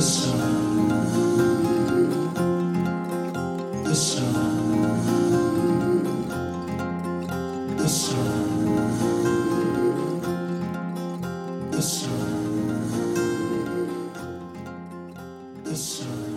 the sun. The sun.